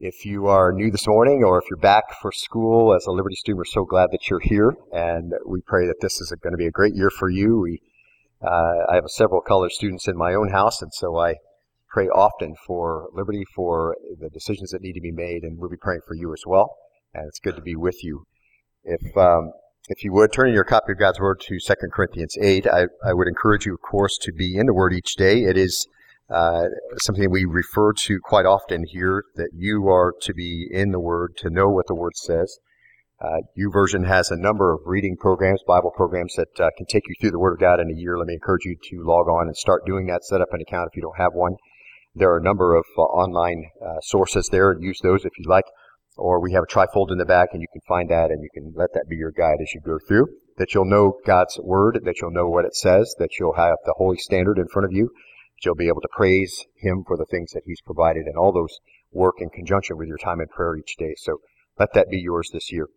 If you are new this morning or if you're back for school as a Liberty student, we're so glad that you're here. And we pray that this is going to be a great year for you. We, uh, I have several college students in my own house, and so I pray often for Liberty, for the decisions that need to be made, and we'll be praying for you as well. And it's good to be with you. If um, if you would turn in your copy of God's Word to 2 Corinthians 8, I, I would encourage you, of course, to be in the Word each day. It is uh, something we refer to quite often here that you are to be in the Word, to know what the Word says. Uh, YouVersion has a number of reading programs, Bible programs that uh, can take you through the Word of God in a year. Let me encourage you to log on and start doing that. Set up an account if you don't have one. There are a number of uh, online uh, sources there, and use those if you like. Or we have a trifold in the back, and you can find that, and you can let that be your guide as you go through. That you'll know God's Word, that you'll know what it says, that you'll have the Holy Standard in front of you, you'll be able to praise Him for the things that He's provided, and all those work in conjunction with your time in prayer each day. So let that be yours this year.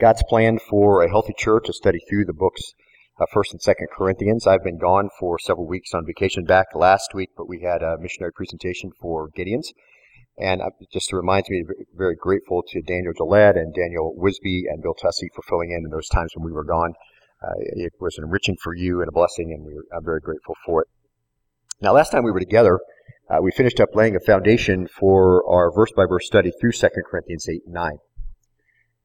God's plan for a healthy church is study through the books First and Second Corinthians. I've been gone for several weeks on vacation back last week, but we had a missionary presentation for Gideons. And uh, just reminds me, very grateful to Daniel Gillette and Daniel Wisby and Bill Tussey for filling in in those times when we were gone. Uh, it was enriching for you and a blessing, and we I'm very grateful for it. Now, last time we were together, uh, we finished up laying a foundation for our verse by verse study through 2 Corinthians 8 and 9.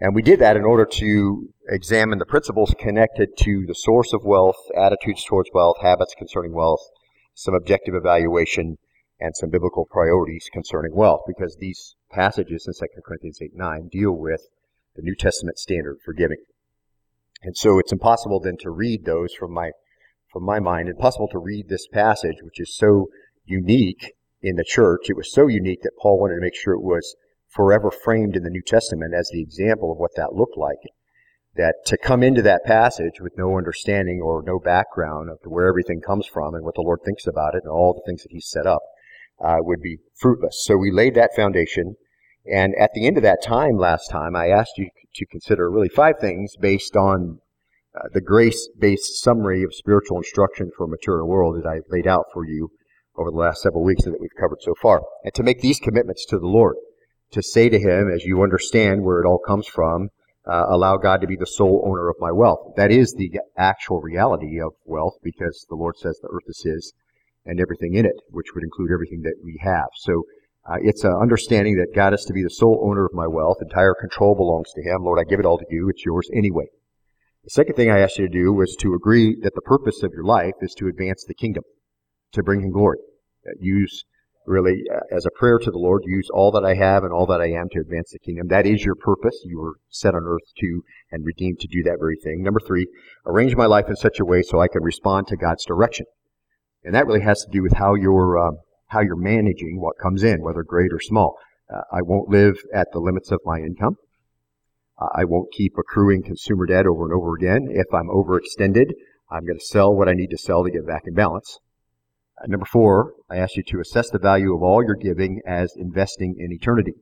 And we did that in order to examine the principles connected to the source of wealth, attitudes towards wealth, habits concerning wealth, some objective evaluation, and some biblical priorities concerning wealth, because these passages in 2 Corinthians 8 and 9 deal with the New Testament standard for giving. And so it's impossible then to read those from my from my mind, impossible to read this passage, which is so unique in the church. It was so unique that Paul wanted to make sure it was forever framed in the New Testament as the example of what that looked like. That to come into that passage with no understanding or no background of where everything comes from and what the Lord thinks about it and all the things that He's set up uh, would be fruitless. So we laid that foundation. And at the end of that time, last time, I asked you to consider really five things based on uh, the grace-based summary of spiritual instruction for a mature world that I've laid out for you over the last several weeks that we've covered so far. And to make these commitments to the Lord, to say to Him, as you understand where it all comes from, uh, allow God to be the sole owner of my wealth. That is the actual reality of wealth because the Lord says the earth is His and everything in it, which would include everything that we have. So uh, it's an understanding that God is to be the sole owner of my wealth. Entire control belongs to Him. Lord, I give it all to you. It's yours anyway. The second thing I asked you to do was to agree that the purpose of your life is to advance the kingdom, to bring Him glory. Use really uh, as a prayer to the Lord, use all that I have and all that I am to advance the kingdom. That is your purpose. You were set on earth to and redeemed to do that very thing. Number three, arrange my life in such a way so I can respond to God's direction. And that really has to do with how you're, uh, how you're managing what comes in, whether great or small. Uh, I won't live at the limits of my income. I won't keep accruing consumer debt over and over again. If I'm overextended, I'm going to sell what I need to sell to get back in balance. Uh, number four, I ask you to assess the value of all your giving as investing in eternity,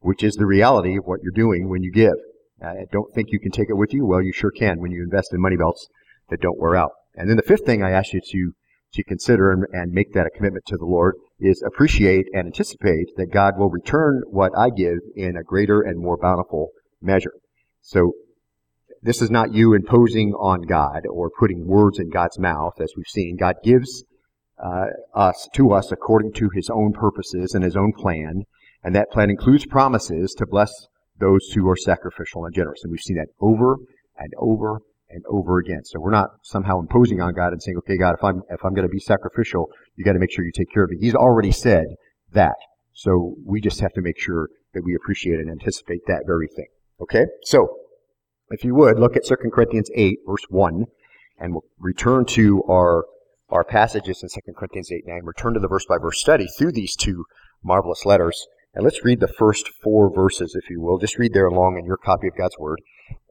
which is the reality of what you're doing when you give. I don't think you can take it with you. Well, you sure can when you invest in money belts that don't wear out. And then the fifth thing I ask you to, to consider and, and make that a commitment to the Lord is appreciate and anticipate that God will return what I give in a greater and more bountiful measure. So this is not you imposing on God or putting words in God's mouth, as we've seen. God gives uh, us to us according to His own purposes and His own plan, and that plan includes promises to bless those who are sacrificial and generous. And we've seen that over and over and over again. So we're not somehow imposing on God and saying, "Okay, God, if I'm if I'm going to be sacrificial, you got to make sure you take care of me." He's already said that. So we just have to make sure that we appreciate and anticipate that very thing. Okay? So, if you would, look at 2 Corinthians 8, verse 1, and we'll return to our, our passages in 2 Corinthians 8 9. Return to the verse by verse study through these two marvelous letters. And let's read the first four verses, if you will. Just read there along in your copy of God's Word.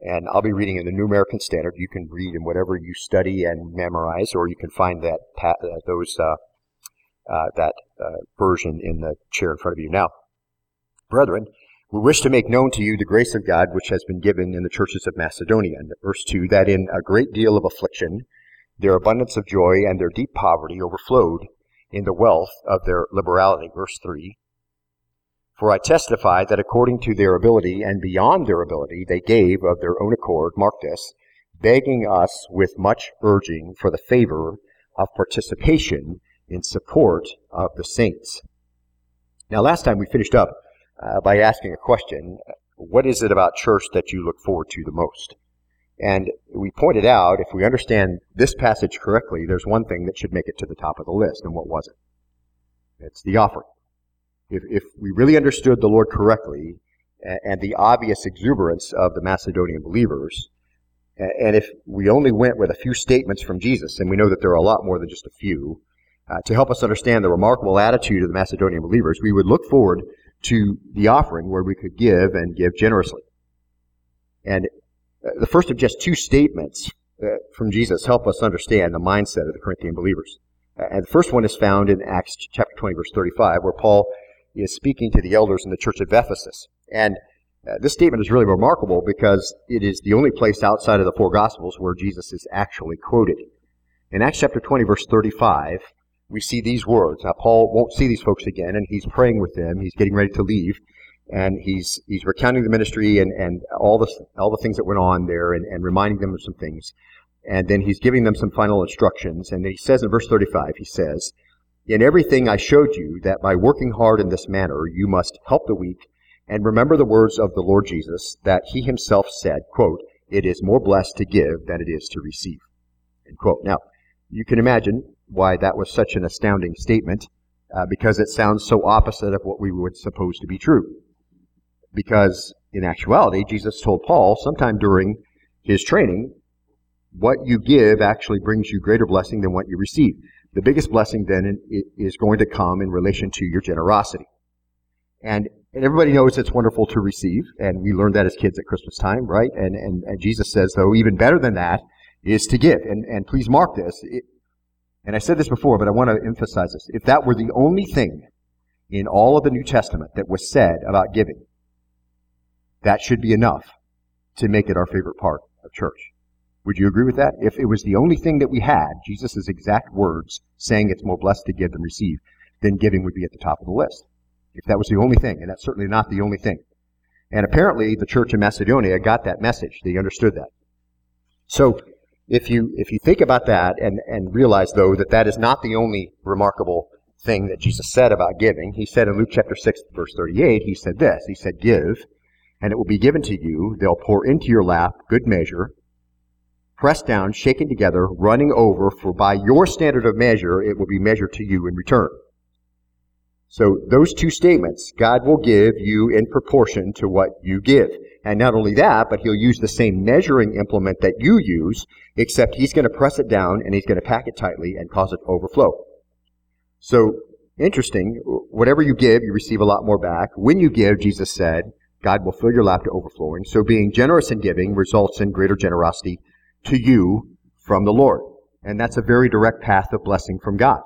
And I'll be reading in the New American Standard. You can read in whatever you study and memorize, or you can find that uh, those uh, uh, that uh, version in the chair in front of you. Now, brethren, we wish to make known to you the grace of God which has been given in the churches of Macedonia. And verse 2 that in a great deal of affliction, their abundance of joy and their deep poverty overflowed in the wealth of their liberality. Verse 3 For I testify that according to their ability and beyond their ability, they gave of their own accord, mark this, begging us with much urging for the favor of participation in support of the saints. Now, last time we finished up uh, by asking a question What is it about church that you look forward to the most? And we pointed out, if we understand this passage correctly, there's one thing that should make it to the top of the list. And what was it? It's the offering. If, if we really understood the Lord correctly and the obvious exuberance of the Macedonian believers, and if we only went with a few statements from Jesus, and we know that there are a lot more than just a few, uh, to help us understand the remarkable attitude of the Macedonian believers, we would look forward to the offering where we could give and give generously. And uh, the first of just two statements uh, from Jesus help us understand the mindset of the Corinthian believers. Uh, and the first one is found in Acts chapter 20, verse 35, where Paul is speaking to the elders in the church of Ephesus. And this statement is really remarkable because it is the only place outside of the four Gospels where Jesus is actually quoted. In Acts chapter 20, verse 35, we see these words. Now, Paul won't see these folks again, and he's praying with them. He's getting ready to leave, and he's he's recounting the ministry and, and all the all the things that went on there, and, and reminding them of some things. And then he's giving them some final instructions. And he says in verse 35, he says, in everything I showed you that by working hard in this manner you must help the weak and remember the words of the Lord Jesus that he himself said, quote, it is more blessed to give than it is to receive. End quote. Now, you can imagine why that was such an astounding statement, uh, because it sounds so opposite of what we would suppose to be true. Because in actuality, Jesus told Paul sometime during his training, what you give actually brings you greater blessing than what you receive. The biggest blessing then is going to come in relation to your generosity. And, and everybody knows it's wonderful to receive, and we learned that as kids at Christmas time, right? And, and, and Jesus says, though, even better than that is to give. And, and please mark this. It, and I said this before, but I want to emphasize this. If that were the only thing in all of the New Testament that was said about giving, that should be enough to make it our favorite part of church. Would you agree with that? If it was the only thing that we had, Jesus' exact words saying it's more blessed to give than receive, then giving would be at the top of the list. If that was the only thing, and that's certainly not the only thing. And apparently the church in Macedonia got that message. They understood that. So if you if you think about that and, and realize though that that is not the only remarkable thing that Jesus said about giving, he said in Luke chapter 6 verse 38, he said this. He said, Give, and it will be given to you. They'll pour into your lap good measure, pressed down, shaken together, running over, for by your standard of measure it will be measured to you in return. So those two statements, God will give you in proportion to what you give. And not only that, but he'll use the same measuring implement that you use, except he's going to press it down and he's going to pack it tightly and cause it to overflow. So, interesting, whatever you give, you receive a lot more back. When you give, Jesus said, God will fill your lap to overflowing. So being generous in giving results in greater generosity to you from the Lord. And that's a very direct path of blessing from God.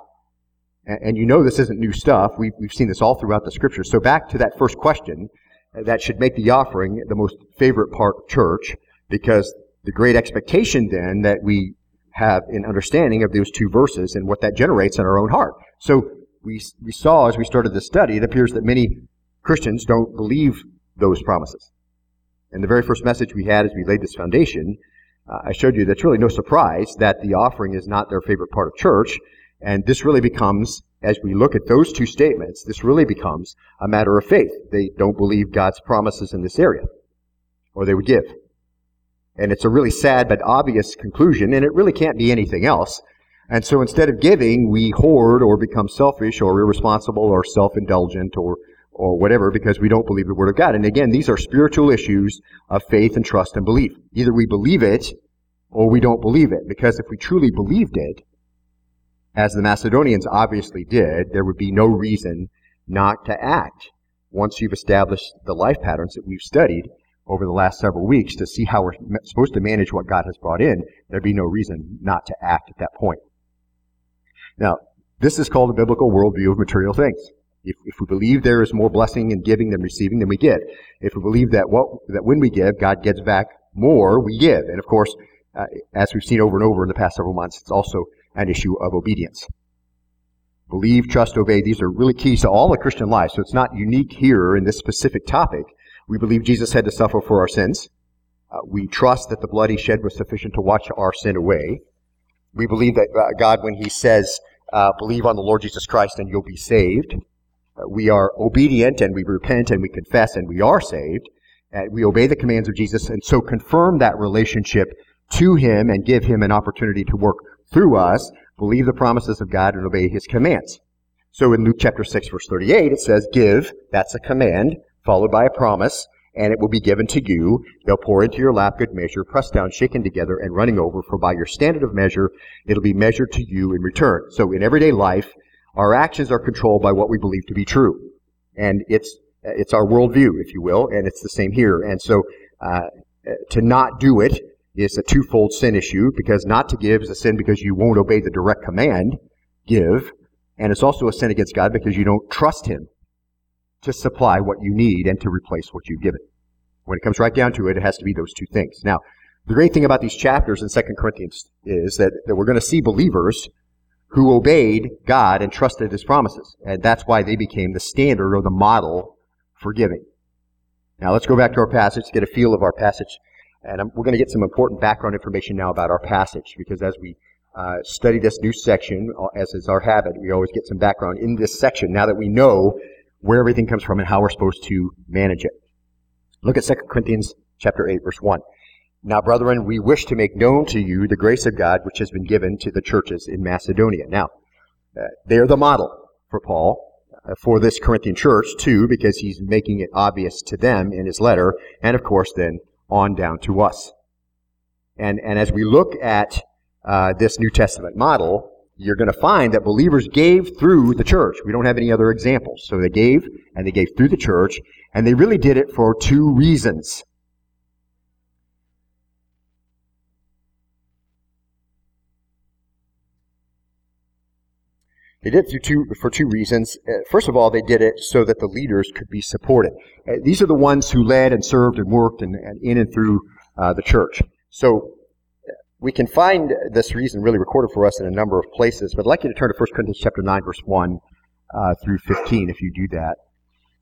And, you know this isn't new stuff. We've, seen this all throughout the scriptures. So back to that first question, that should make the offering the most favorite part of church, because the great expectation then that we have in understanding of those two verses and what that generates in our own heart. So we, we saw as we started the study, it appears that many Christians don't believe those promises. And the very first message we had as we laid this foundation uh, I showed you that's really no surprise that the offering is not their favorite part of church. And this really becomes, as we look at those two statements, this really becomes a matter of faith. They don't believe God's promises in this area, or they would give. And it's a really sad but obvious conclusion, and it really can't be anything else. And so instead of giving, we hoard or become selfish or irresponsible or self-indulgent or or whatever because we don't believe the Word of God. And again, these are spiritual issues of faith and trust and belief. Either we believe it or we don't believe it. Because if we truly believed it, as the Macedonians obviously did, there would be no reason not to act once you've established the life patterns that we've studied over the last several weeks to see how we're supposed to manage what God has brought in, there'd be no reason not to act at that point. Now, this is called a biblical worldview of material things. If, if we believe there is more blessing in giving than receiving, then we give. If we believe that what that when we give, God gets back more, we give. And of course, uh, as we've seen over and over in the past several months, it's also an issue of obedience. Believe, trust, obey. These are really keys to all the Christian life. So it's not unique here in this specific topic. We believe Jesus had to suffer for our sins. Uh, we trust that the blood he shed was sufficient to wash our sin away. We believe that uh, God, when he says, uh, believe on the Lord Jesus Christ and you'll be saved, uh, we are obedient and we repent and we confess and we are saved. And we obey the commands of Jesus and so confirm that relationship to him and give him an opportunity to work through us, believe the promises of God and obey his commands. So in Luke chapter 6 verse 38, it says, give, that's a command, followed by a promise, and it will be given to you. They'll pour into your lap good measure, pressed down, shaken together, and running over, for by your standard of measure, it'll be measured to you in return. So in everyday life, our actions are controlled by what we believe to be true. And it's, it's our worldview, if you will, and it's the same here. And so, uh, to not do it is a twofold sin issue, because not to give is a sin because you won't obey the direct command, give, and it's also a sin against God because you don't trust Him to supply what you need and to replace what you've given. When it comes right down to it, it has to be those two things. Now, the great thing about these chapters in 2 Corinthians is that, that we're going to see believers who obeyed God and trusted his promises. And that's why they became the standard or the model for giving. Now let's go back to our passage, to get a feel of our passage. And we're going to get some important background information now about our passage because as we uh, study this new section, uh, as is our habit, we always get some background in this section now that we know where everything comes from and how we're supposed to manage it. Look at 2 Corinthians chapter 8 verse 1. Now, brethren, we wish to make known to you the grace of God which has been given to the churches in Macedonia. Now, uh, they're the model for Paul, uh, for this Corinthian church too, because he's making it obvious to them in his letter, and of course then on down to us. And, and as we look at uh, this New Testament model, you're going to find that believers gave through the church. We don't have any other examples. So they gave, and they gave through the church, and they really did it for two reasons. They did it two, for two reasons. Uh, first of all, they did it so that the leaders could be supported. Uh, these are the ones who led and served and worked and, and in and through uh, the church. So we can find this reason really recorded for us in a number of places, but I'd like you to turn to 1 Corinthians chapter 9, verse 1 uh, through 15 if you do that.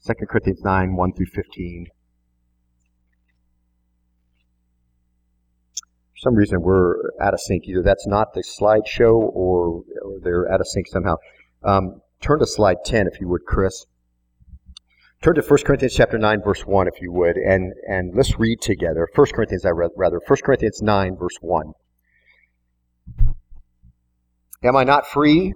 2 Corinthians 9, 1 through 15. Some reason, we're out of sync. Either that's not the slideshow or, or they're out of sync somehow. Um, turn to slide 10 if you would, Chris. Turn to 1 Corinthians chapter 9, verse 1, if you would, and, and let's read together. 1 Corinthians, I rather, 1 Corinthians 9, verse 1. Am I not free?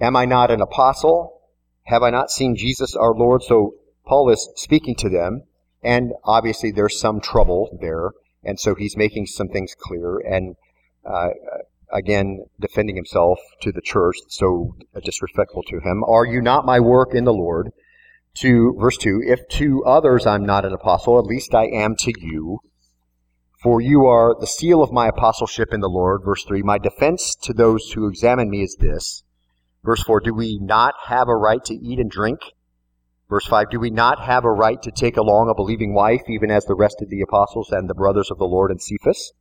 Am I not an apostle? Have I not seen Jesus our Lord? So Paul is speaking to them, and obviously there's some trouble there, and so he's making some things clear, and uh, again defending himself to the church, so disrespectful to him. Are you not my work in the Lord? To verse two, if to others I'm not an apostle, at least I am to you. For you are the seal of my apostleship in the Lord. Verse 3 My defense to those who examine me is this. Verse 4 Do we not have a right to eat and drink? Verse 5 Do we not have a right to take along a believing wife, even as the rest of the apostles and the brothers of the Lord and Cephas?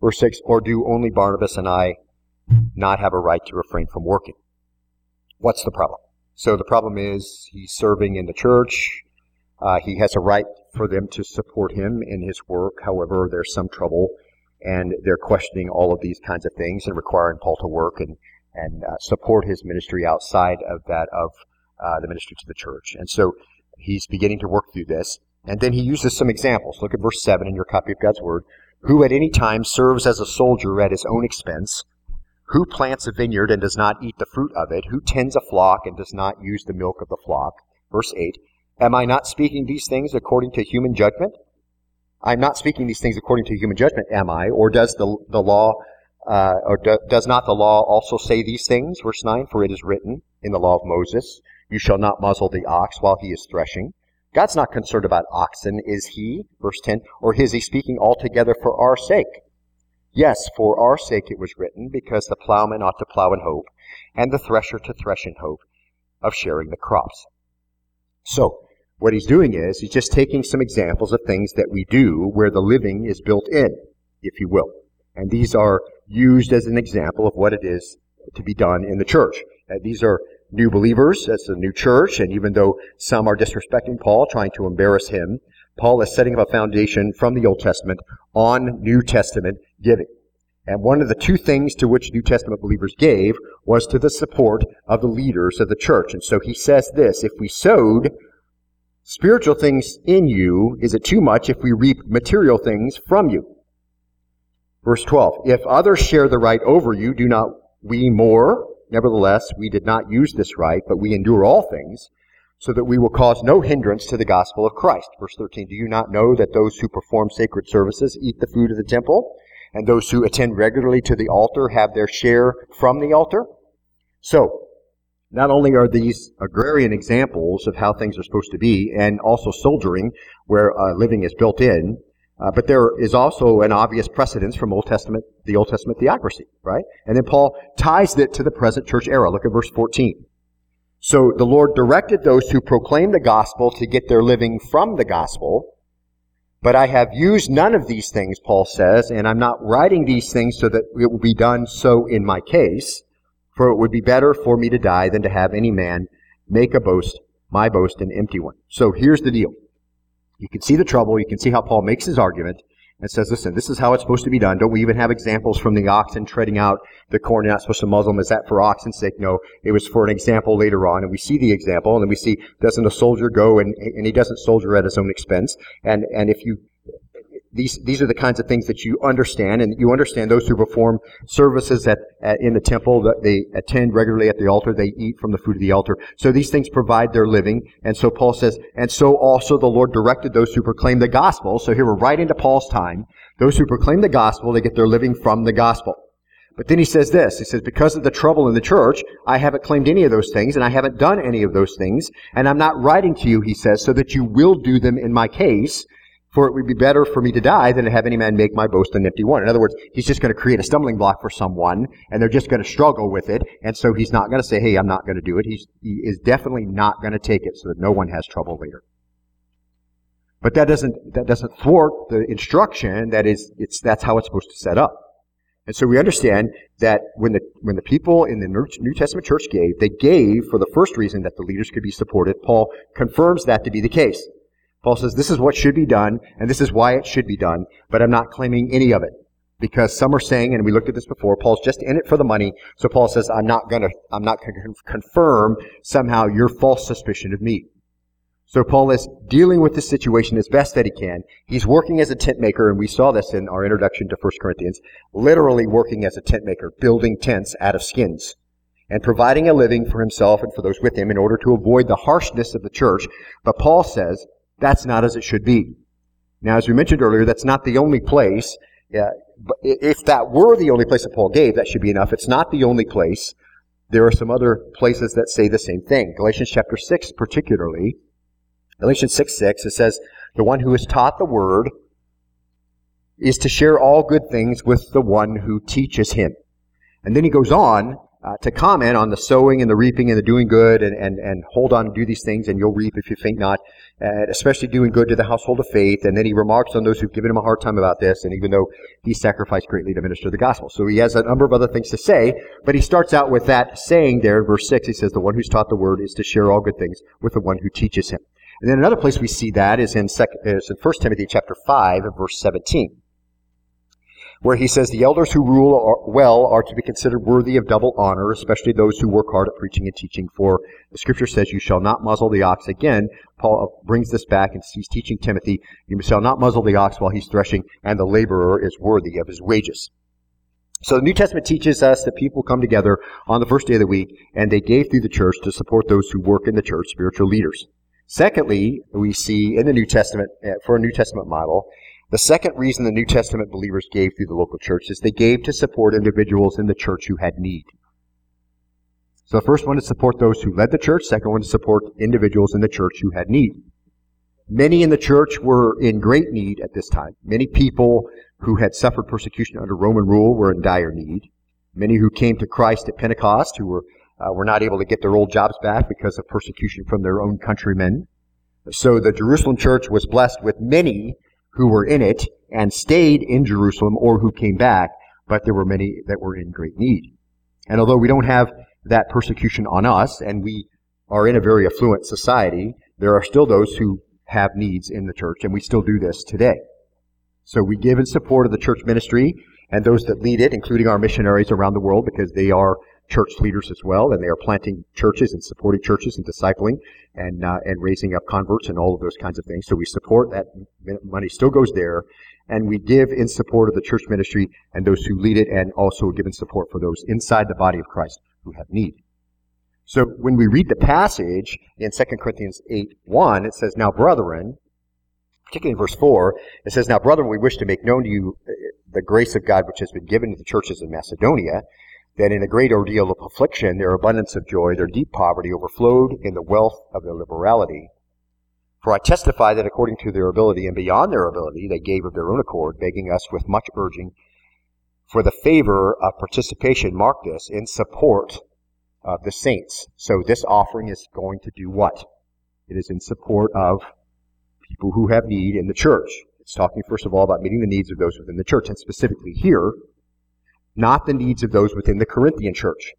Verse 6 Or do only Barnabas and I not have a right to refrain from working? What's the problem? So the problem is he's serving in the church. Uh, he has a right for them to support him in his work. However, there's some trouble, and they're questioning all of these kinds of things and requiring Paul to work and and uh, support his ministry outside of that of uh, the ministry to the church. And so he's beginning to work through this. And then he uses some examples. Look at verse 7 in your copy of God's Word. Who at any time serves as a soldier at his own expense? Who plants a vineyard and does not eat the fruit of it? Who tends a flock and does not use the milk of the flock? Verse 8. Am I not speaking these things according to human judgment? I'm not speaking these things according to human judgment, am I? Or does the, the law, uh, or do, does not the law also say these things? Verse 9, for it is written in the law of Moses, you shall not muzzle the ox while he is threshing. God's not concerned about oxen, is he? Verse 10, or is he speaking altogether for our sake? Yes, for our sake it was written, because the plowman ought to plow in hope, and the thresher to thresh in hope of sharing the crops. So, what he's doing is he's just taking some examples of things that we do where the living is built in, if you will. And these are used as an example of what it is to be done in the church. Uh, these are new believers, as a new church, and even though some are disrespecting Paul, trying to embarrass him, Paul is setting up a foundation from the Old Testament on New Testament giving. And one of the two things to which New Testament believers gave was to the support of the leaders of the church. And so he says this, if we sowed spiritual things in you, is it too much if we reap material things from you? Verse 12, if others share the right over you, do not we more? Nevertheless, we did not use this right, but we endure all things, so that we will cause no hindrance to the gospel of Christ. Verse 13, do you not know that those who perform sacred services eat the food of the temple? and those who attend regularly to the altar have their share from the altar. So, not only are these agrarian examples of how things are supposed to be, and also soldiering, where uh, living is built in, uh, but there is also an obvious precedence from Old Testament, the Old Testament theocracy, right? And then Paul ties it to the present church era. Look at verse 14. So the Lord directed those who proclaim the gospel to get their living from the gospel, but I have used none of these things, Paul says, and I'm not writing these things so that it will be done so in my case, for it would be better for me to die than to have any man make a boast, my boast, an empty one. So here's the deal. You can see the trouble. You can see how Paul makes his argument and says, listen, this is how it's supposed to be done. Don't we even have examples from the oxen treading out the corn? You're not supposed to muzzle them. Is that for oxen's sake? No. It was for an example later on. And we see the example, and then we see, doesn't a soldier go and, and he doesn't soldier at his own expense? And, and if you these, these are the kinds of things that you understand, and you understand those who perform services at, at, in the temple, that they attend regularly at the altar, they eat from the food of the altar. So these things provide their living. And so Paul says, and so also the Lord directed those who proclaim the gospel. So here we're right into Paul's time. Those who proclaim the gospel, they get their living from the gospel. But then he says this. He says, because of the trouble in the church, I haven't claimed any of those things, and I haven't done any of those things, and I'm not writing to you, he says, so that you will do them in my case, for it would be better for me to die than to have any man make my boast an empty one. In other words, he's just going to create a stumbling block for someone, and they're just going to struggle with it, and so he's not going to say, hey, I'm not going to do it. He's, he is definitely not going to take it so that no one has trouble later. But that doesn't, that doesn't thwart the instruction that is, it's, that's how it's supposed to set up. And so we understand that when the, when the people in the New Testament church gave, they gave for the first reason that the leaders could be supported. Paul confirms that to be the case. Paul says this is what should be done, and this is why it should be done, but I'm not claiming any of it. Because some are saying, and we looked at this before, Paul's just in it for the money, so Paul says, I'm not gonna, I'm not gonna confirm somehow your false suspicion of me. So Paul is dealing with this situation as best that he can. He's working as a tent maker, and we saw this in our introduction to 1 Corinthians, literally working as a tent maker, building tents out of skins and providing a living for himself and for those with him in order to avoid the harshness of the church. But Paul says, that's not as it should be. Now, as we mentioned earlier, that's not the only place. But if that were the only place that Paul gave, that should be enough. It's not the only place. There are some other places that say the same thing. Galatians chapter 6 particularly. Galatians 6, 6, it says, The one who is taught the word is to share all good things with the one who teaches him. And then he goes on uh, to comment on the sowing and the reaping and the doing good and, and, and hold on and do these things and you'll reap if you faint not, uh, especially doing good to the household of faith. And then he remarks on those who've given him a hard time about this and even though he sacrificed greatly to minister the gospel. So he has a number of other things to say, but he starts out with that saying there in verse 6. He says, the one who's taught the word is to share all good things with the one who teaches him. And then another place we see that is in, second, is in 1 Timothy chapter 5 verse 17 where he says the elders who rule well are to be considered worthy of double honor, especially those who work hard at preaching and teaching. For the scripture says, You shall not muzzle the ox. Again, Paul brings this back and he's teaching Timothy, You shall not muzzle the ox while he's threshing, and the laborer is worthy of his wages. So the New Testament teaches us that people come together on the first day of the week and they gave through the church to support those who work in the church, spiritual leaders. Secondly, we see in the New Testament, uh, for a New Testament model, the second reason the New Testament believers gave through the local church is they gave to support individuals in the church who had need. So the first one to support those who led the church, second one to support individuals in the church who had need. Many in the church were in great need at this time. Many people who had suffered persecution under Roman rule were in dire need. Many who came to Christ at Pentecost who were, uh, were not able to get their old jobs back because of persecution from their own countrymen. So the Jerusalem church was blessed with many who were in it and stayed in Jerusalem or who came back, but there were many that were in great need. And although we don't have that persecution on us, and we are in a very affluent society, there are still those who have needs in the church, and we still do this today. So we give in support of the church ministry and those that lead it, including our missionaries around the world, because they are church leaders as well, and they are planting churches and supporting churches and discipling and uh, and raising up converts and all of those kinds of things. So we support that money still goes there, and we give in support of the church ministry and those who lead it, and also give in support for those inside the body of Christ who have need. So when we read the passage in 2 Corinthians 8 1, it says, Now, brethren, particularly in verse 4, it says, Now, brethren, we wish to make known to you uh, the grace of God which has been given to the churches in Macedonia, that in a great ordeal of affliction, their abundance of joy, their deep poverty overflowed in the wealth of their liberality. For I testify that according to their ability and beyond their ability, they gave of their own accord, begging us with much urging for the favor of participation, mark this, in support of the saints. So this offering is going to do what? It is in support of people who have need in the church. It's talking, first of all, about meeting the needs of those within the church, and specifically here, not the needs of those within the Corinthian church,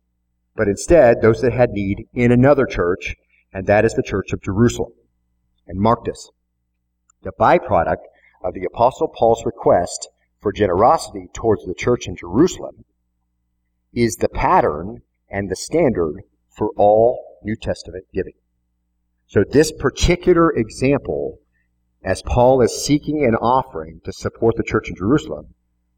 but instead those that had need in another church, and that is the church of Jerusalem. And mark this. The byproduct of the Apostle Paul's request for generosity towards the church in Jerusalem is the pattern and the standard for all New Testament giving. So this particular example, as Paul is seeking an offering to support the church in Jerusalem,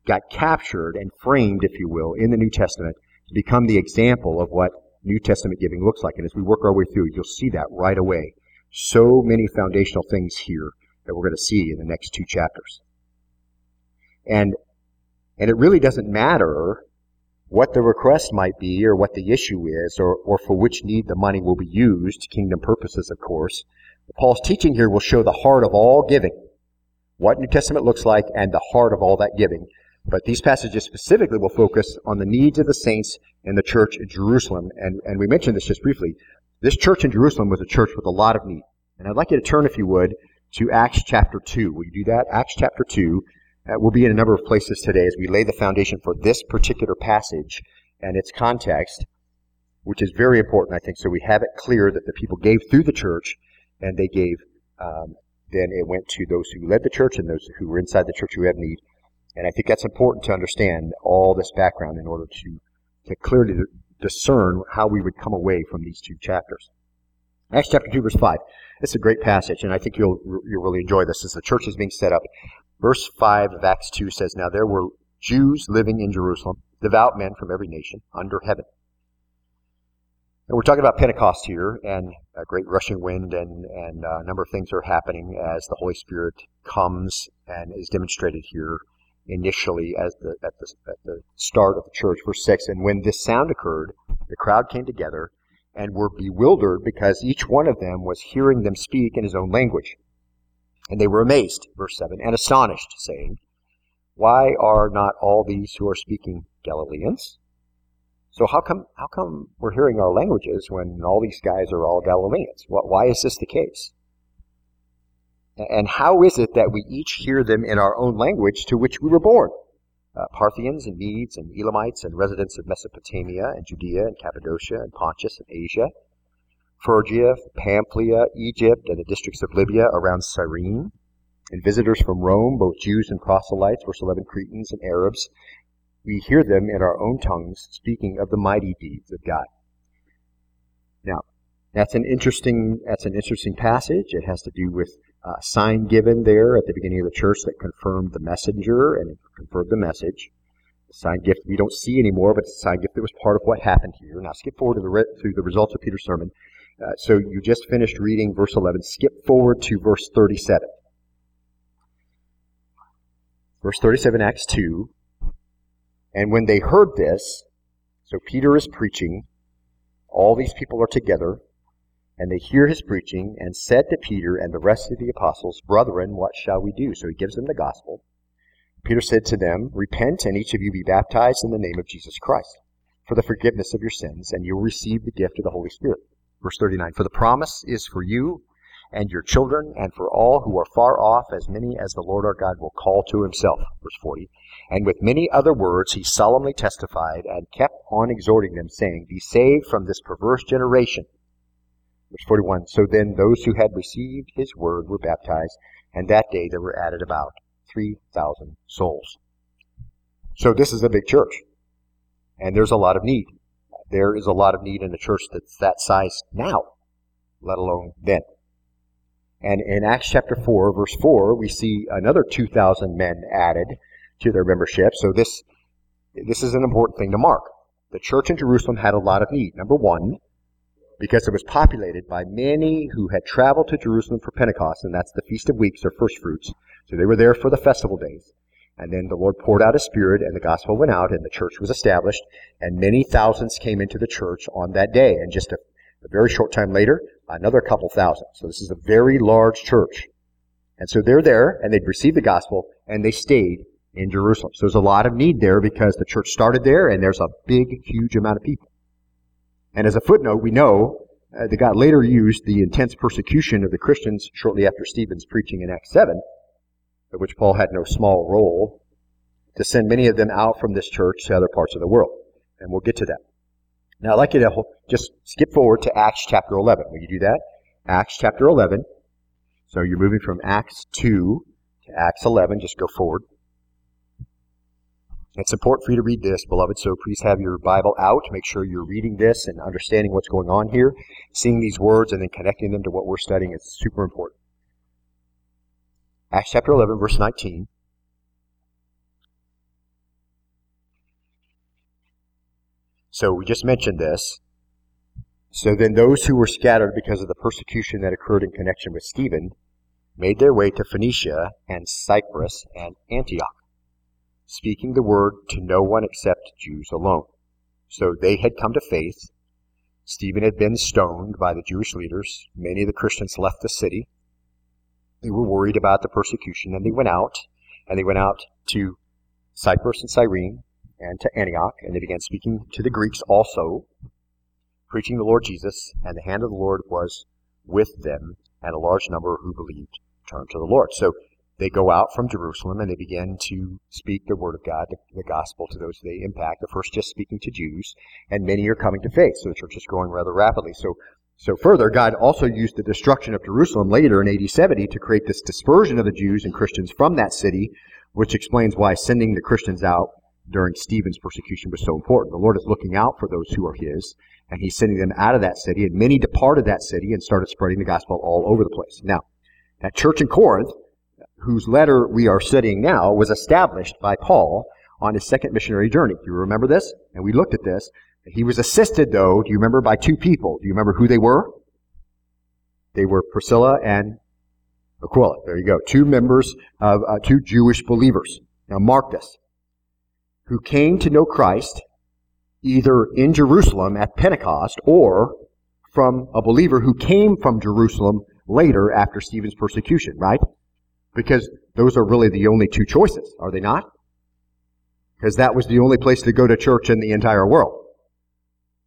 got captured and framed, if you will, in the New Testament to become the example of what New Testament giving looks like. And as we work our way through, you'll see that right away. So many foundational things here that we're going to see in the next two chapters. And and it really doesn't matter what the request might be or what the issue is or, or for which need the money will be used, kingdom purposes, of course. Paul's teaching here will show the heart of all giving, what New Testament looks like, and the heart of all that giving. But these passages specifically will focus on the needs of the saints in the church in Jerusalem. And, and we mentioned this just briefly. This church in Jerusalem was a church with a lot of need. And I'd like you to turn, if you would, to Acts chapter 2. Will you do that? Acts chapter 2. Uh, we'll be in a number of places today as we lay the foundation for this particular passage and its context, which is very important, I think, so we have it clear that the people gave through the church and they gave, um, then it went to those who led the church and those who were inside the church who had need. And I think that's important to understand all this background in order to, to clearly discern how we would come away from these two chapters. Acts chapter 2, verse 5. It's a great passage, and I think you'll, you'll really enjoy this as the church is being set up. Verse 5 of Acts 2 says, Now there were Jews living in Jerusalem, devout men from every nation under heaven. And we're talking about Pentecost here, and a great rushing wind, and, and uh, a number of things are happening as the Holy Spirit comes and is demonstrated here initially as the, at, the, at the start of the church. Verse 6 And when this sound occurred, the crowd came together and were bewildered because each one of them was hearing them speak in his own language. And they were amazed, verse 7, and astonished, saying, Why are not all these who are speaking Galileans? So how come how come we're hearing our languages when all these guys are all Galileans? What, Why is this the case? And how is it that we each hear them in our own language to which we were born? Uh, Parthians and Medes and Elamites and residents of Mesopotamia and Judea and Cappadocia and Pontus and Asia, Phrygia, Pamphylia, Egypt, and the districts of Libya around Cyrene, and visitors from Rome, both Jews and proselytes, verse 11, Cretans and Arabs. We hear them in our own tongues speaking of the mighty deeds of God. Now, that's an interesting that's an interesting passage. It has to do with uh, sign given there at the beginning of the church that confirmed the messenger and confirmed the message. The sign gift we don't see anymore, but it's a sign gift that was part of what happened here. Now skip forward to the re- through the results of Peter's sermon. Uh, so you just finished reading verse 11. Skip forward to verse 37. Verse 37, Acts 2. And when they heard this, so Peter is preaching, all these people are together, and they hear his preaching, and said to Peter and the rest of the apostles, Brethren, what shall we do? So he gives them the gospel. Peter said to them, Repent, and each of you be baptized in the name of Jesus Christ, for the forgiveness of your sins, and you will receive the gift of the Holy Spirit. Verse 39 For the promise is for you and your children, and for all who are far off, as many as the Lord our God will call to himself. Verse 40. And with many other words he solemnly testified, and kept on exhorting them, saying, Be saved from this perverse generation. Verse 41. So then those who had received his word were baptized, and that day there were added about 3,000 souls. So this is a big church, and there's a lot of need. There is a lot of need in a church that's that size now, let alone then. And in Acts chapter 4, verse 4, we see another 2,000 men added to their membership. So this, this is an important thing to mark. The church in Jerusalem had a lot of need. Number one, because it was populated by many who had traveled to Jerusalem for Pentecost, and that's the Feast of Weeks or First Fruits. So they were there for the festival days. And then the Lord poured out His Spirit, and the gospel went out, and the church was established, and many thousands came into the church on that day. And just a, a very short time later, another couple thousand. So this is a very large church. And so they're there, and they'd received the gospel, and they stayed in Jerusalem. So there's a lot of need there because the church started there, and there's a big, huge amount of people. And as a footnote, we know uh, that God later used the intense persecution of the Christians shortly after Stephen's preaching in Acts 7, of which Paul had no small role, to send many of them out from this church to other parts of the world. And we'll get to that. Now, I'd like you to just skip forward to Acts chapter 11. Will you do that? Acts chapter 11. So you're moving from Acts 2 to Acts 11. Just go forward. It's important for you to read this, beloved, so please have your Bible out. Make sure you're reading this and understanding what's going on here. Seeing these words and then connecting them to what we're studying is super important. Acts chapter 11, verse 19. So we just mentioned this. So then those who were scattered because of the persecution that occurred in connection with Stephen made their way to Phoenicia and Cyprus and Antioch speaking the word to no one except Jews alone. So they had come to faith. Stephen had been stoned by the Jewish leaders. Many of the Christians left the city. They were worried about the persecution, and they went out, and they went out to Cyprus and Cyrene and to Antioch, and they began speaking to the Greeks also, preaching the Lord Jesus, and the hand of the Lord was with them, and a large number who believed turned to the Lord. So they go out from Jerusalem and they begin to speak the word of God, the, the, gospel to those they impact. They're first just speaking to Jews, and many are coming to faith. So the church is growing rather rapidly. So, so further, God also used the destruction of Jerusalem later in AD 70 to create this dispersion of the Jews and Christians from that city, which explains why sending the Christians out during Stephen's persecution was so important. The Lord is looking out for those who are His, and He's sending them out of that city, and many departed that city and started spreading the gospel all over the place. Now, that church in Corinth whose letter we are studying now, was established by Paul on his second missionary journey. Do you remember this? And we looked at this. He was assisted, though, do you remember, by two people. Do you remember who they were? They were Priscilla and Aquila. There you go. Two members of uh, two Jewish believers. Now mark this. Who came to know Christ either in Jerusalem at Pentecost or from a believer who came from Jerusalem later after Stephen's persecution, right? Because those are really the only two choices, are they not? Because that was the only place to go to church in the entire world.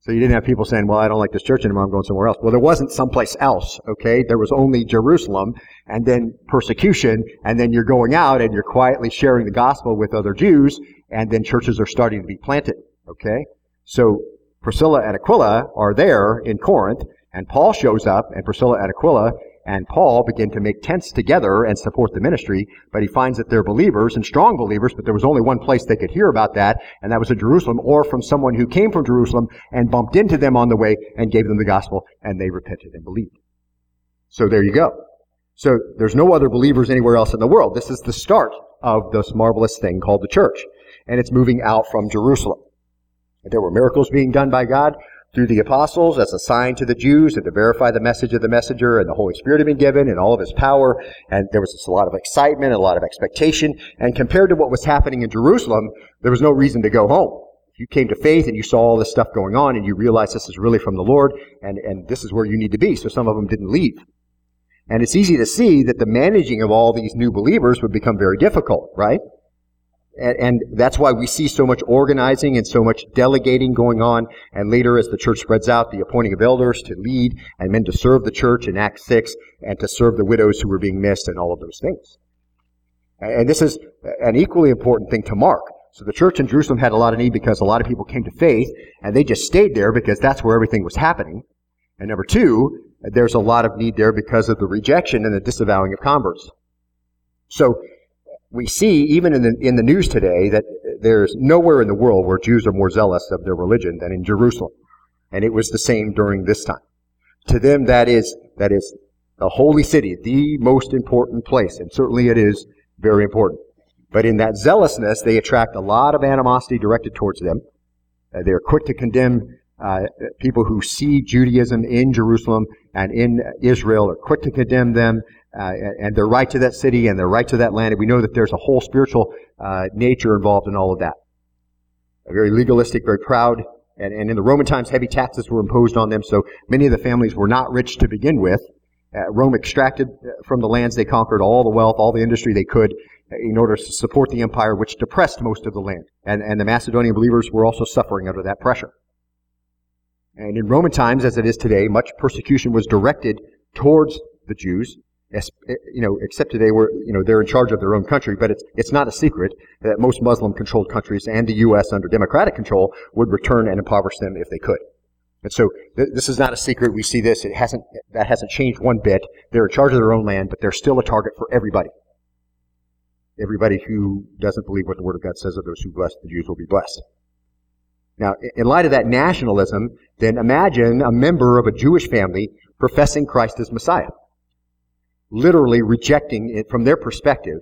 So you didn't have people saying, well, I don't like this church anymore, I'm going somewhere else. Well, there wasn't someplace else, okay? There was only Jerusalem, and then persecution, and then you're going out and you're quietly sharing the gospel with other Jews, and then churches are starting to be planted, okay? So Priscilla and Aquila are there in Corinth, and Paul shows up, and Priscilla and Aquila and Paul begin to make tents together and support the ministry, but he finds that they're believers and strong believers, but there was only one place they could hear about that, and that was in Jerusalem, or from someone who came from Jerusalem and bumped into them on the way and gave them the gospel, and they repented and believed. So there you go. So there's no other believers anywhere else in the world. This is the start of this marvelous thing called the church. And it's moving out from Jerusalem. There were miracles being done by God through the apostles as a sign to the Jews and to verify the message of the messenger and the Holy Spirit had been given and all of his power. And there was just a lot of excitement and a lot of expectation. And compared to what was happening in Jerusalem, there was no reason to go home. You came to faith and you saw all this stuff going on and you realized this is really from the Lord and, and this is where you need to be. So some of them didn't leave. And it's easy to see that the managing of all these new believers would become very difficult, right? And, that's why we see so much organizing and so much delegating going on. And later, as the church spreads out, the appointing of elders to lead and men to serve the church in Acts 6 and to serve the widows who were being missed and all of those things. And this is an equally important thing to mark. So the church in Jerusalem had a lot of need because a lot of people came to faith and they just stayed there because that's where everything was happening. And number two, there's a lot of need there because of the rejection and the disavowing of converts. So we see even in the, in the news today that there's nowhere in the world where Jews are more zealous of their religion than in Jerusalem. And it was the same during this time. To them, that is, that is a holy city, the most important place. And certainly it is very important. But in that zealousness, they attract a lot of animosity directed towards them. Uh, they're quick to condemn uh, people who see Judaism in Jerusalem and in Israel are quick to condemn them, uh, and they're right to that city and they're right to that land. And we know that there's a whole spiritual uh, nature involved in all of that. Very legalistic, very proud, and, and in the Roman times, heavy taxes were imposed on them, so many of the families were not rich to begin with. Uh, Rome extracted uh, from the lands they conquered all the wealth, all the industry they could uh, in order to support the empire, which depressed most of the land. And, and the Macedonian believers were also suffering under that pressure. And in Roman times, as it is today, much persecution was directed towards the Jews. Eh, you know, except today, where you know they're in charge of their own country. But it's it's not a secret that most Muslim-controlled countries and the U.S. under democratic control would return and impoverish them if they could. And so th- this is not a secret. We see this. It hasn't that hasn't changed one bit. They're in charge of their own land, but they're still a target for everybody. Everybody who doesn't believe what the Word of God says of those who bless the Jews will be blessed. Now, in light of that nationalism, then imagine a member of a Jewish family professing Christ as Messiah. Literally rejecting it from their perspective,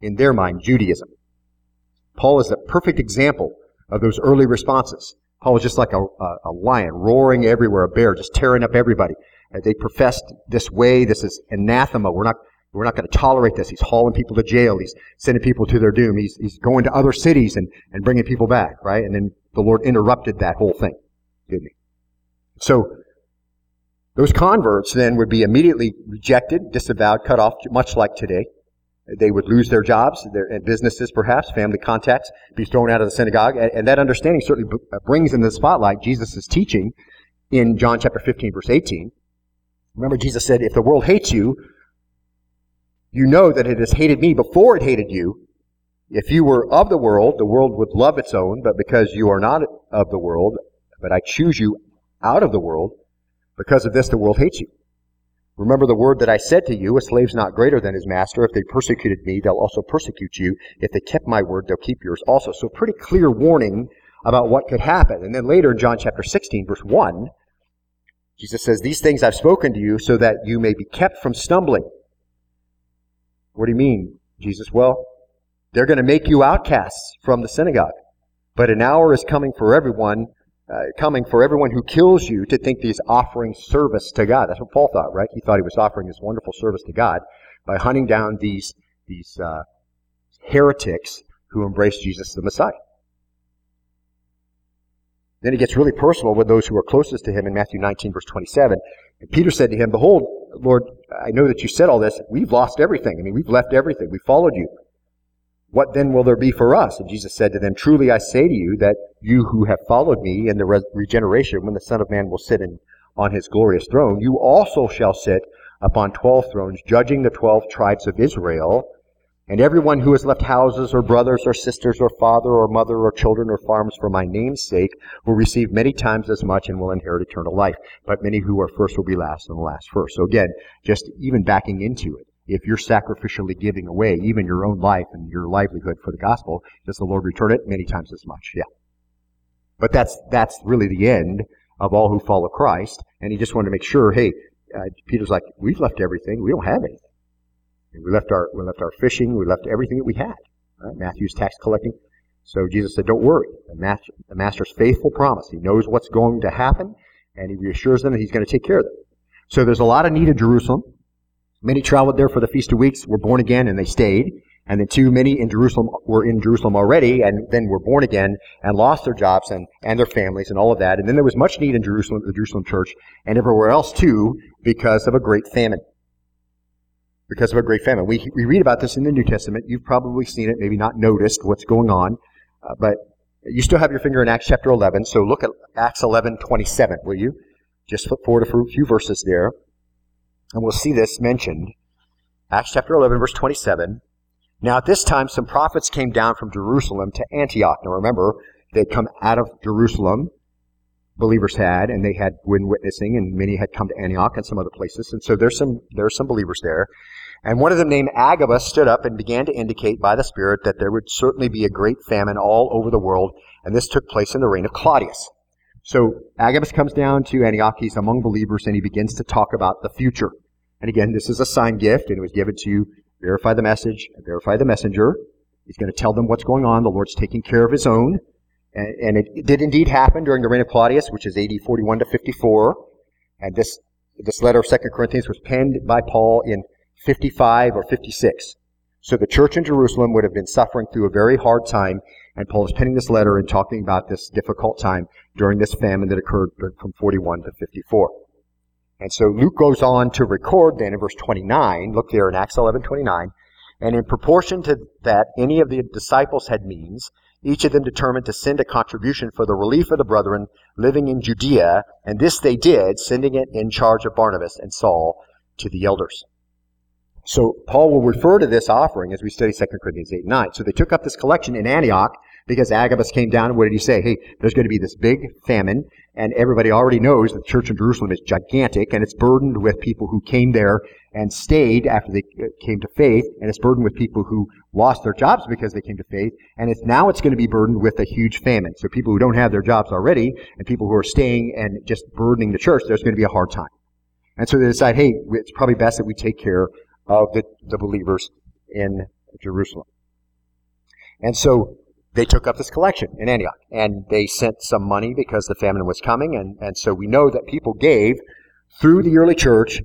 in their mind, Judaism. Paul is a perfect example of those early responses. Paul was just like a, a, a lion roaring everywhere, a bear just tearing up everybody. Uh, they professed this way, this is anathema. We're not, we're not going to tolerate this. He's hauling people to jail. He's sending people to their doom. He's, he's going to other cities and, and bringing people back, right? And then the Lord interrupted that whole thing, didn't he? So, those converts then would be immediately rejected, disavowed, cut off, much like today. They would lose their jobs, their businesses perhaps, family contacts, be thrown out of the synagogue. And, and that understanding certainly uh, brings into the spotlight Jesus' teaching in John chapter 15, verse 18. Remember, Jesus said, if the world hates you, you know that it has hated me before it hated you. If you were of the world, the world would love its own, but because you are not of the world, but I choose you out of the world, because of this the world hates you. Remember the word that I said to you, a slave's not greater than his master. If they persecuted me, they'll also persecute you. If they kept my word, they'll keep yours also. So pretty clear warning about what could happen. And then later in John chapter 16, verse 1, Jesus says, These things I've spoken to you so that you may be kept from stumbling. What do you mean, Jesus? Well, they're going to make you outcasts from the synagogue. But an hour is coming for everyone, uh, coming for everyone who kills you to think he's offering service to God. That's what Paul thought, right? He thought he was offering this wonderful service to God by hunting down these these uh, heretics who embrace Jesus the Messiah. Then he gets really personal with those who are closest to him in Matthew 19, verse 27. And Peter said to him, Behold, Lord, I know that you said all this. We've lost everything. I mean, we've left everything. We followed you. What then will there be for us? And Jesus said to them, Truly I say to you that you who have followed me in the re- regeneration, when the Son of Man will sit in, on his glorious throne, you also shall sit upon twelve thrones, judging the twelve tribes of Israel. And everyone who has left houses or brothers or sisters or father or mother or children or farms for my name's sake will receive many times as much and will inherit eternal life. But many who are first will be last and the last first. So again, just even backing into it. If you're sacrificially giving away even your own life and your livelihood for the gospel, does the Lord return it? Many times as much. Yeah. But that's, that's really the end of all who follow Christ. And he just wanted to make sure, hey, uh, Peter's like, we've left everything. We don't have anything. We left our we left our fishing. We left everything that we had. Right? Matthew's tax collecting. So Jesus said, "Don't worry. The, master, the master's faithful promise. He knows what's going to happen, and he reassures them that he's going to take care of them." So there's a lot of need in Jerusalem. Many traveled there for the feast of weeks, were born again, and they stayed. And then too many in Jerusalem were in Jerusalem already, and then were born again and lost their jobs and, and their families and all of that. And then there was much need in Jerusalem, the Jerusalem church, and everywhere else too, because of a great famine. because of a great famine. We, we read about this in the New Testament. You've probably seen it, maybe not noticed what's going on, uh, but you still have your finger in Acts chapter 11. So look at Acts 11, 27, will you? Just flip forward a few verses there, and we'll see this mentioned. Acts chapter 11, verse 27. Now at this time, some prophets came down from Jerusalem to Antioch. Now remember, they'd come out of Jerusalem believers had, and they had been witnessing, and many had come to Antioch and some other places. And so there's some there's some believers there. And one of them named Agabus stood up and began to indicate by the Spirit that there would certainly be a great famine all over the world, and this took place in the reign of Claudius. So Agabus comes down to Antioch, he's among believers, and he begins to talk about the future. And again, this is a sign gift, and it was given to verify the message, and verify the messenger. He's going to tell them what's going on. The Lord's taking care of his own. And, and it did indeed happen during the reign of Claudius, which is AD 41 to 54. And this, this letter of 2 Corinthians was penned by Paul in 55 or 56. So the church in Jerusalem would have been suffering through a very hard time, and Paul is penning this letter and talking about this difficult time during this famine that occurred from 41 to 54. And so Luke goes on to record then in verse 29, look there in Acts 11, 29, and in proportion to that any of the disciples had means, each of them determined to send a contribution for the relief of the brethren living in Judea, and this they did, sending it in charge of Barnabas and Saul to the elders. So Paul will refer to this offering as we study 2 Corinthians 8 and 9. So they took up this collection in Antioch because Agabus came down and what did he say? Hey, there's going to be this big famine and everybody already knows that the church in Jerusalem is gigantic and it's burdened with people who came there and stayed after they uh, came to faith and it's burdened with people who lost their jobs because they came to faith and it's now it's going to be burdened with a huge famine. So people who don't have their jobs already and people who are staying and just burdening the church, there's going to be a hard time. And so they decide, hey, it's probably best that we take care of the, the believers in Jerusalem. And so they took up this collection in Antioch and they sent some money because the famine was coming. And, and so we know that people gave through the early church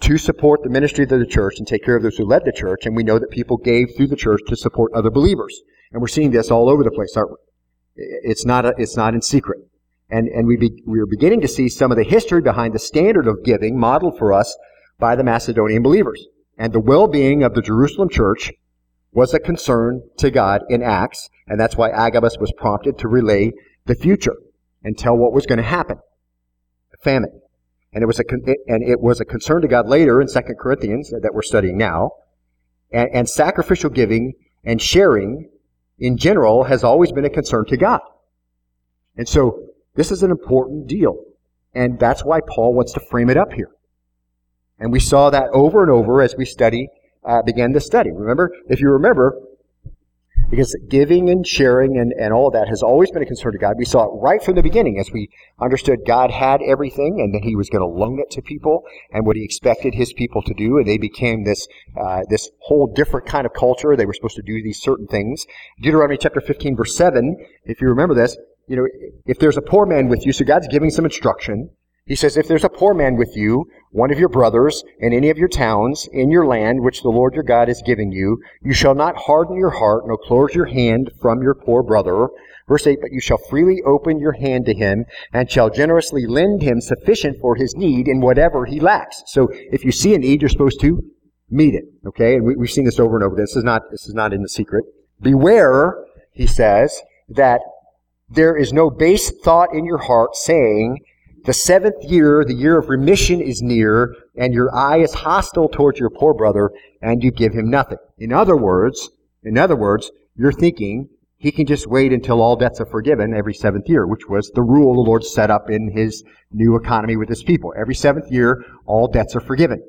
to support the ministry of the church and take care of those who led the church. And we know that people gave through the church to support other believers. And we're seeing this all over the place, aren't we? It's not, a, it's not in secret. And, and we, be, we are beginning to see some of the history behind the standard of giving modeled for us by the Macedonian believers. And the well-being of the Jerusalem church was a concern to God in Acts, and that's why Agabus was prompted to relay the future and tell what was going to happen. A famine. And it was a, and it was a concern to God later in 2 Corinthians that we're studying now. And, and sacrificial giving and sharing in general has always been a concern to God. And so this is an important deal. And that's why Paul wants to frame it up here. And we saw that over and over as we study uh, began this study. Remember, if you remember, because giving and sharing and, and all of that has always been a concern to God. We saw it right from the beginning as we understood God had everything and that He was going to loan it to people and what He expected His people to do. And they became this, uh, this whole different kind of culture. They were supposed to do these certain things. Deuteronomy chapter 15 verse 7, if you remember this, you know, if there's a poor man with you, so God's giving some instruction. He says, If there's a poor man with you, one of your brothers, in any of your towns, in your land, which the Lord your God is giving you, you shall not harden your heart, nor close your hand from your poor brother. Verse 8, But you shall freely open your hand to him, and shall generously lend him sufficient for his need in whatever he lacks. So if you see a need, you're supposed to meet it. Okay? And we, have seen this over and over. This is not, this is not in the secret. Beware, he says, that there is no base thought in your heart saying, the seventh year, the year of remission is near, and your eye is hostile towards your poor brother, and you give him nothing. In other words, in other words, you're thinking he can just wait until all debts are forgiven every seventh year, which was the rule the Lord set up in his new economy with his people. Every seventh year, all debts are forgiven.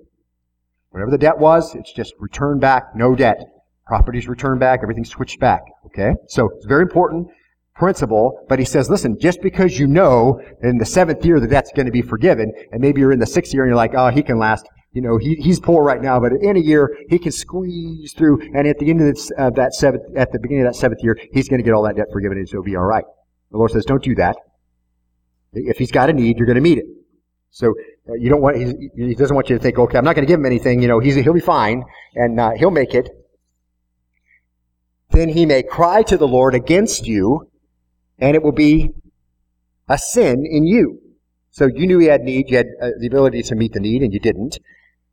Whatever the debt was, it's just returned back, no debt. Properties returned back, everything's switched back. Okay? So it's very important principle, but he says, listen, just because you know in the seventh year that that's going to be forgiven, and maybe you're in the sixth year and you're like, oh, he can last, you know, he, he's poor right now, but in a year, he can squeeze through, and at the end of uh, that seventh, at the beginning of that seventh year, he's going to get all that debt forgiven and it'll be alright. The Lord says, don't do that. If he's got a need, you're going to meet it. So, uh, you don't want, he, he, doesn't want you to think, okay, I'm not going to give him anything, you know, he's, he'll be fine, and uh, he'll make it. Then he may cry to the Lord against you, and it will be a sin in you. So you knew he had need, you had uh, the ability to meet the need, and you didn't.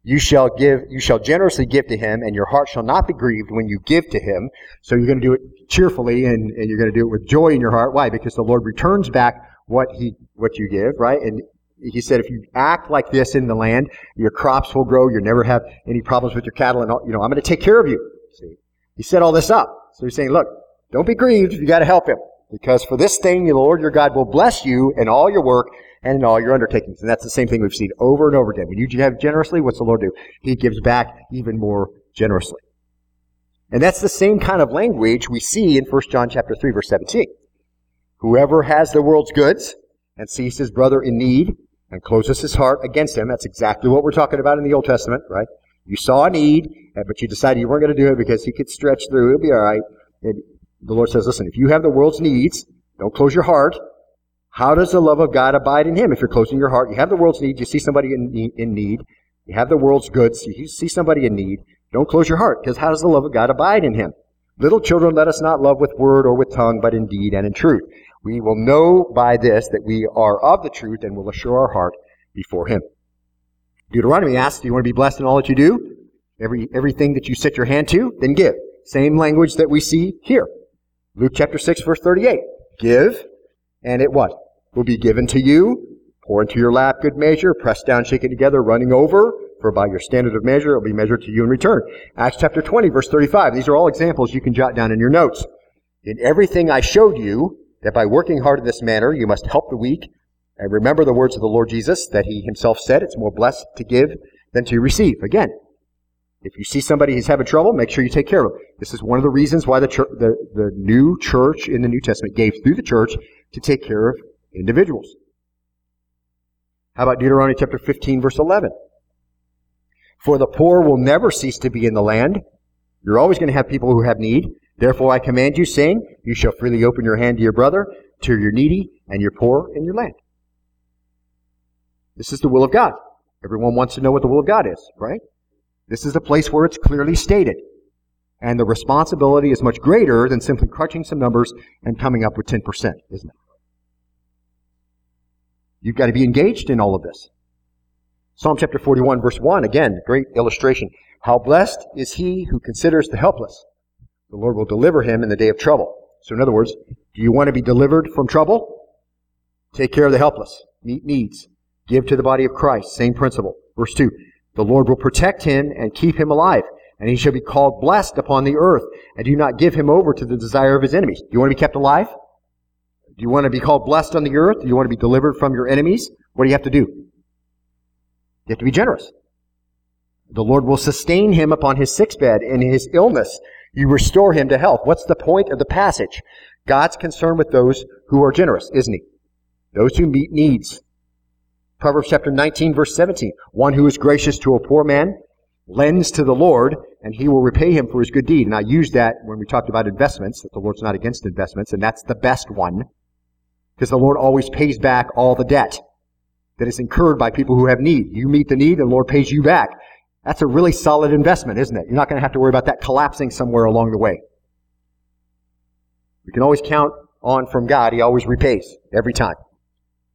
You shall give, you shall generously give to him, and your heart shall not be grieved when you give to him. So you're going to do it cheerfully, and, and you're going to do it with joy in your heart. Why? Because the Lord returns back what he, what you give, right? And he said, if you act like this in the land, your crops will grow. You'll never have any problems with your cattle, and all, you know, I'm going to take care of you. See, he set all this up. So he's saying, look, don't be grieved. You got to help him because for this thing, the Lord your God will bless you in all your work and in all your undertakings. And that's the same thing we've seen over and over again. When you give generously, what's the Lord do? He gives back even more generously. And that's the same kind of language we see in 1 John chapter 3 verse 17. Whoever has the world's goods and sees his brother in need and closes his heart against him, that's exactly what we're talking about in the Old Testament, right? You saw a need, but you decided you weren't going to do it because he could stretch through, it'll be alright. And the Lord says, listen, if you have the world's needs, don't close your heart, how does the love of God abide in him? If you're closing your heart, you have the world's needs, you see somebody in, in need, you have the world's goods, you see somebody in need, don't close your heart, because how does the love of God abide in him? Little children, let us not love with word or with tongue, but in deed and in truth. We will know by this that we are of the truth and will assure our heart before him. Deuteronomy asks, do you want to be blessed in all that you do? Every, everything that you set your hand to, then give. Same language that we see here. Luke chapter 6 verse 38. Give, and it what? Will be given to you. Pour into your lap good measure, press down, shake it together, running over. For by your standard of measure, it will be measured to you in return. Acts chapter 20, verse 35. These are all examples you can jot down in your notes. In everything I showed you, that by working hard in this manner, you must help the weak. And remember the words of the Lord Jesus that he himself said, it's more blessed to give than to receive. Again, if you see somebody who's having trouble, make sure you take care of them. This is one of the reasons why the, church, the, the new church in the New Testament gave through the church to take care of individuals. How about Deuteronomy chapter 15 verse 11? For the poor will never cease to be in the land. You're always going to have people who have need. Therefore I command you, saying, You shall freely open your hand to your brother, to your needy, and your poor in your land. This is the will of God. Everyone wants to know what the will of God is, right? This is a place where it's clearly stated. And the responsibility is much greater than simply crunching some numbers and coming up with 10%, isn't it? You've got to be engaged in all of this. Psalm chapter 41 verse 1, again, great illustration. How blessed is he who considers the helpless. The Lord will deliver him in the day of trouble. So in other words, do you want to be delivered from trouble? Take care of the helpless. Meet needs. Give to the body of Christ. Same principle. Verse 2. The Lord will protect him and keep him alive, and he shall be called blessed upon the earth, and do not give him over to the desire of his enemies. Do you want to be kept alive? Do you want to be called blessed on the earth? Do you want to be delivered from your enemies? What do you have to do? You have to be generous. The Lord will sustain him upon his sickbed in his illness. You restore him to health. What's the point of the passage? God's concerned with those who are generous, isn't he? Those who meet needs. Proverbs chapter 19 verse 17. One who is gracious to a poor man lends to the Lord and he will repay him for his good deed. And I used that when we talked about investments, that the Lord's not against investments, and that's the best one. Because the Lord always pays back all the debt that is incurred by people who have need. You meet the need, and the Lord pays you back. That's a really solid investment, isn't it? You're not going to have to worry about that collapsing somewhere along the way. We can always count on from God. He always repays every time.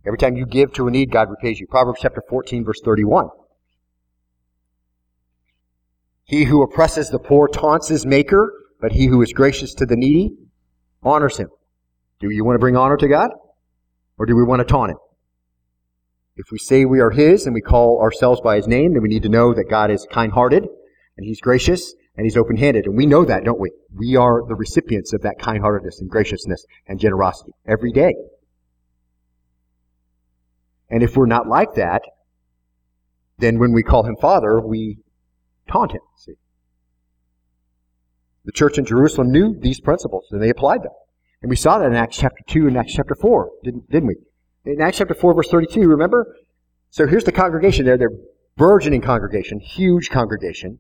Every time you give to a need, God repays you. Proverbs chapter 14 verse 31. He who oppresses the poor taunts his maker, but he who is gracious to the needy honors him. Do you want to bring honor to God? Or do we want to taunt him? If we say we are his and we call ourselves by his name, then we need to know that God is kind-hearted and he's gracious and he's open-handed. And we know that, don't we? We are the recipients of that kind-heartedness and graciousness and generosity every day. And if we're not like that, then when we call him Father, we taunt him. See? The church in Jerusalem knew these principles and they applied them. And we saw that in Acts chapter 2 and Acts chapter 4, didn't, didn't we? In Acts chapter 4, verse 32, remember? So here's the congregation there. They're burgeoning congregation, huge congregation.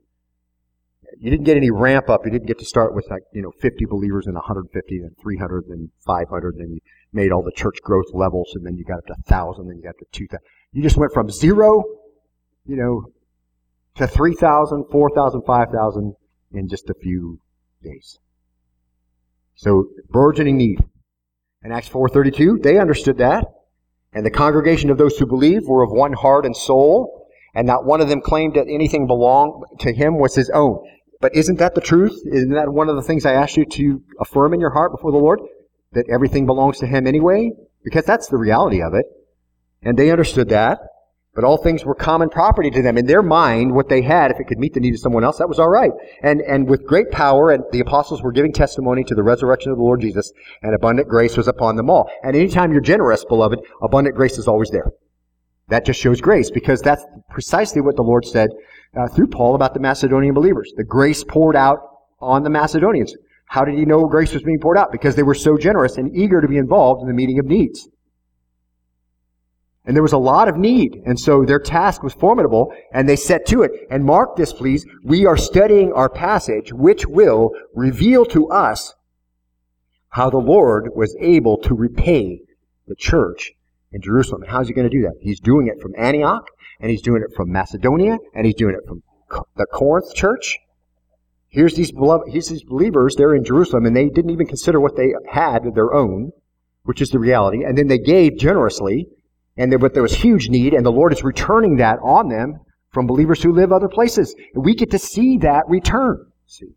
You didn't get any ramp up. You didn't get to start with like, you know, 50 believers and 150 and 300 and 500 and you made all the church growth levels and then you got up to 1,000 and you got to 2,000. You just went from zero, you know, to 3,000, 4,000, 5,000 in just a few days. So burgeoning need. In Acts 4.32, they understood that. And the congregation of those who believed were of one heart and soul. and not one of them claimed that anything belonged to him was his own. But isn't that the truth? Isn't that one of the things I asked you to affirm in your heart before the Lord? That everything belongs to him anyway? Because that's the reality of it. And they understood that. But all things were common property to them. In their mind, what they had, if it could meet the need of someone else, that was all right. And, and with great power, and the apostles were giving testimony to the resurrection of the Lord Jesus, and abundant grace was upon them all. And anytime you're generous, beloved, abundant grace is always there. That just shows grace, because that's precisely what the Lord said uh, through Paul about the Macedonian believers. The grace poured out on the Macedonians. How did he know grace was being poured out? Because they were so generous and eager to be involved in the meeting of needs. And there was a lot of need. And so their task was formidable and they set to it. And mark this, please. We are studying our passage, which will reveal to us how the Lord was able to repay the church in Jerusalem. How's he going to do that? He's doing it from Antioch and he's doing it from Macedonia and he's doing it from the Corinth church. Here's these beloved, here's these believers, they're in Jerusalem and they didn't even consider what they had their own, which is the reality. And then they gave generously and there, but there was huge need, and the Lord is returning that on them from believers who live other places. And we get to see that return. See?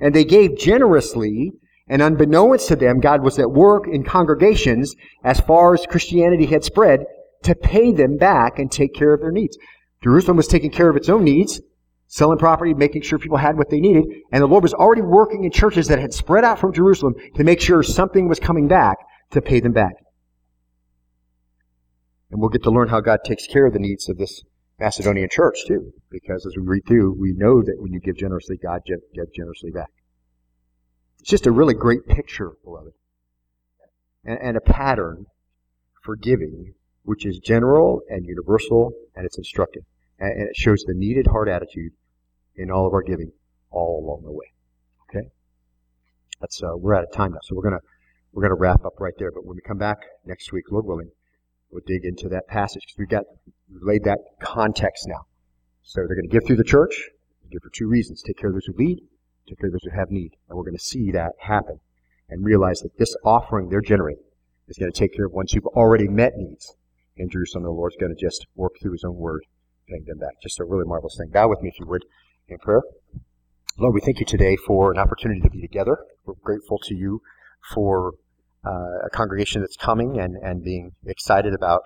And they gave generously, and unbeknownst to them, God was at work in congregations as far as Christianity had spread to pay them back and take care of their needs. Jerusalem was taking care of its own needs, selling property, making sure people had what they needed, and the Lord was already working in churches that had spread out from Jerusalem to make sure something was coming back to pay them back. And we'll get to learn how God takes care of the needs of this Macedonian church, too. Because as we read through, we know that when you give generously, God gives generously back. It's just a really great picture, beloved. And, and a pattern for giving, which is general and universal, and it's instructive. And, and it shows the needed heart attitude in all of our giving all along the way. Okay? That's, uh, we're out of time now, so we're gonna, we're gonna wrap up right there. But when we come back next week, Lord willing, We'll dig into that passage because we've got we've laid that context now. So they're to give through the church, give for two reasons: take care of those who lead, of those who have need, and we're going to see that happen and realize that this offering they're generating is going to take care of ones who've already met needs in Jerusalem. The Lord's going to just work through His own Word, paying them back. Just a really marvelous thing. Bow with me if you would in prayer. Lord, we thank you today for an opportunity to be together. We're grateful to you for uh, a congregation that's coming and, and being excited about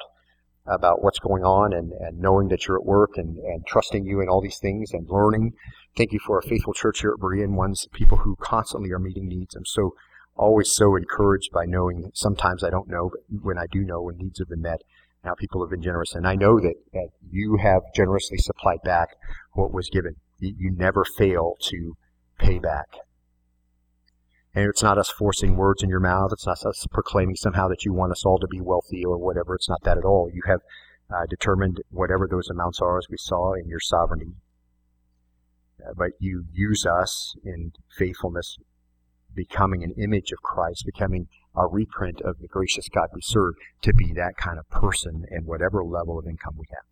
about what's going on and, and knowing that you're at work and, and trusting you in all these things and learning. Thank you for a faithful church here at Berean, ones people who constantly are meeting needs. I'm so always so encouraged by knowing that sometimes I don't know, but when I do know when needs have been met, now people have been generous. And I know that, that you have generously supplied back what was given. You, you never fail to pay back. And it's not us forcing words in your mouth. It's not us proclaiming somehow that you want us all to be wealthy or whatever. It's not that at all. You have uh, determined whatever those amounts are, as we saw in your sovereignty. But you use us in faithfulness, becoming an image of Christ, becoming a reprint of the gracious God we serve, to be that kind of person in whatever level of income we have.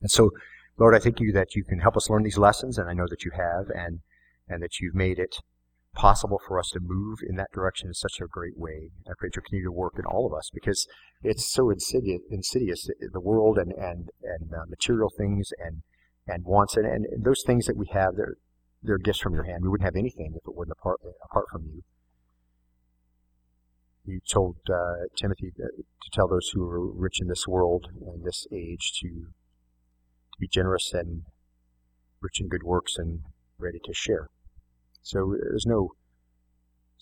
And so, Lord, I thank you that you can help us learn these lessons, and I know that you have, and and that you've made it possible for us to move in that direction in such a great way. I pray that you continue to work in all of us because it's so insidious, insidious the world and and and uh, material things and and wants and, and those things that we have. They're they're gifts from your hand. We wouldn't have anything if it wasn't apart apart from you. You told uh, Timothy to tell those who are rich in this world and this age to to be generous and rich in good works and ready to share. So there's no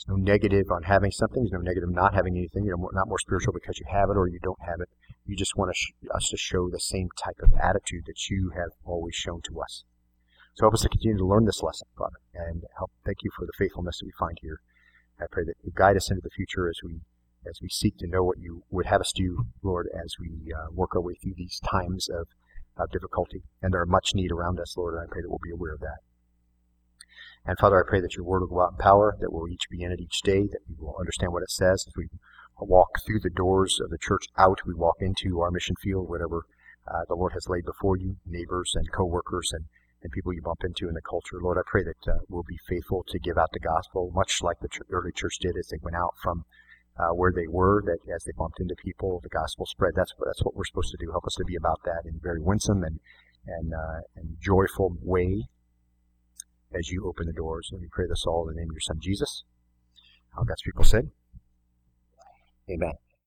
there's no negative on having something. There's no negative not having anything. You're not more spiritual because you have it or you don't have it. You just want us to show the same type of attitude that you have always shown to us. So help us to continue to learn this lesson, Father, and help. Thank you for the faithfulness that we find here. I pray that you guide us into the future as we as we seek to know what you would have us do, Lord, as we uh, work our way through these times of, of difficulty. And there are much need around us, Lord, and I pray that we'll be aware of that. And Father, I pray that your word will go out in power, that we'll each be in it each day, that we will understand what it says as we walk through the doors of the church out, we walk into our mission field, whatever uh, the Lord has laid before you, neighbors and coworkers and, and people you bump into in the culture. Lord, I pray that uh, we'll be faithful to give out the gospel, much like the ch- early church did as they went out from uh, where they were, that as they bumped into people, the gospel spread. That's what, that's what we're supposed to do. Help us to be about that in a very winsome and, and, uh, and joyful way as you open the doors. And we pray this all in the name of your son, Jesus. How God's people said, Amen.